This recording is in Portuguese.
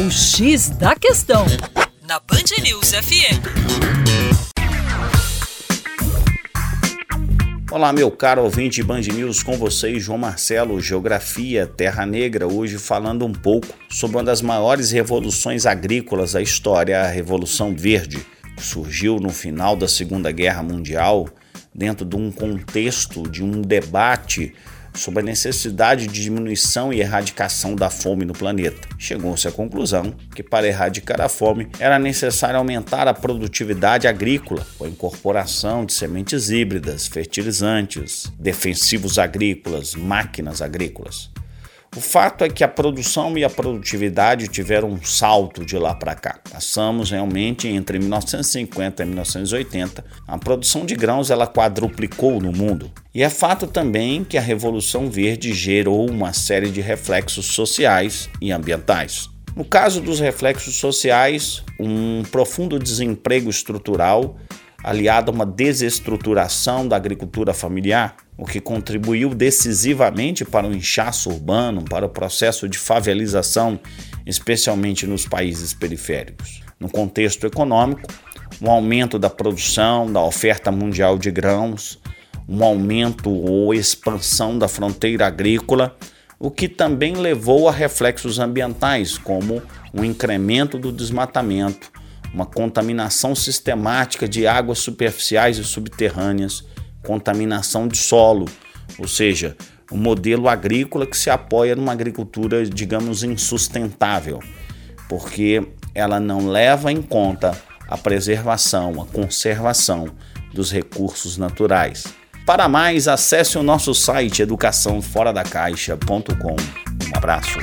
O X da Questão, na Band News FM. Olá, meu caro ouvinte Band News, com vocês, João Marcelo, Geografia, Terra Negra, hoje falando um pouco sobre uma das maiores revoluções agrícolas da história, a Revolução Verde, que surgiu no final da Segunda Guerra Mundial, dentro de um contexto de um debate sobre a necessidade de diminuição e erradicação da fome no planeta. Chegou-se à conclusão que para erradicar a fome era necessário aumentar a produtividade agrícola com a incorporação de sementes híbridas, fertilizantes, defensivos agrícolas, máquinas agrícolas. O fato é que a produção e a produtividade tiveram um salto de lá para cá. Passamos realmente entre 1950 e 1980, a produção de grãos ela quadruplicou no mundo. E é fato também que a Revolução Verde gerou uma série de reflexos sociais e ambientais. No caso dos reflexos sociais, um profundo desemprego estrutural aliado a uma desestruturação da agricultura familiar, o que contribuiu decisivamente para o inchaço urbano, para o processo de favelização, especialmente nos países periféricos. No contexto econômico, um aumento da produção, da oferta mundial de grãos, um aumento ou expansão da fronteira agrícola, o que também levou a reflexos ambientais, como o incremento do desmatamento, uma contaminação sistemática de águas superficiais e subterrâneas, contaminação de solo, ou seja, um modelo agrícola que se apoia numa agricultura, digamos, insustentável, porque ela não leva em conta a preservação, a conservação dos recursos naturais. Para mais, acesse o nosso site educaçãoforadacaixa.com. Um abraço.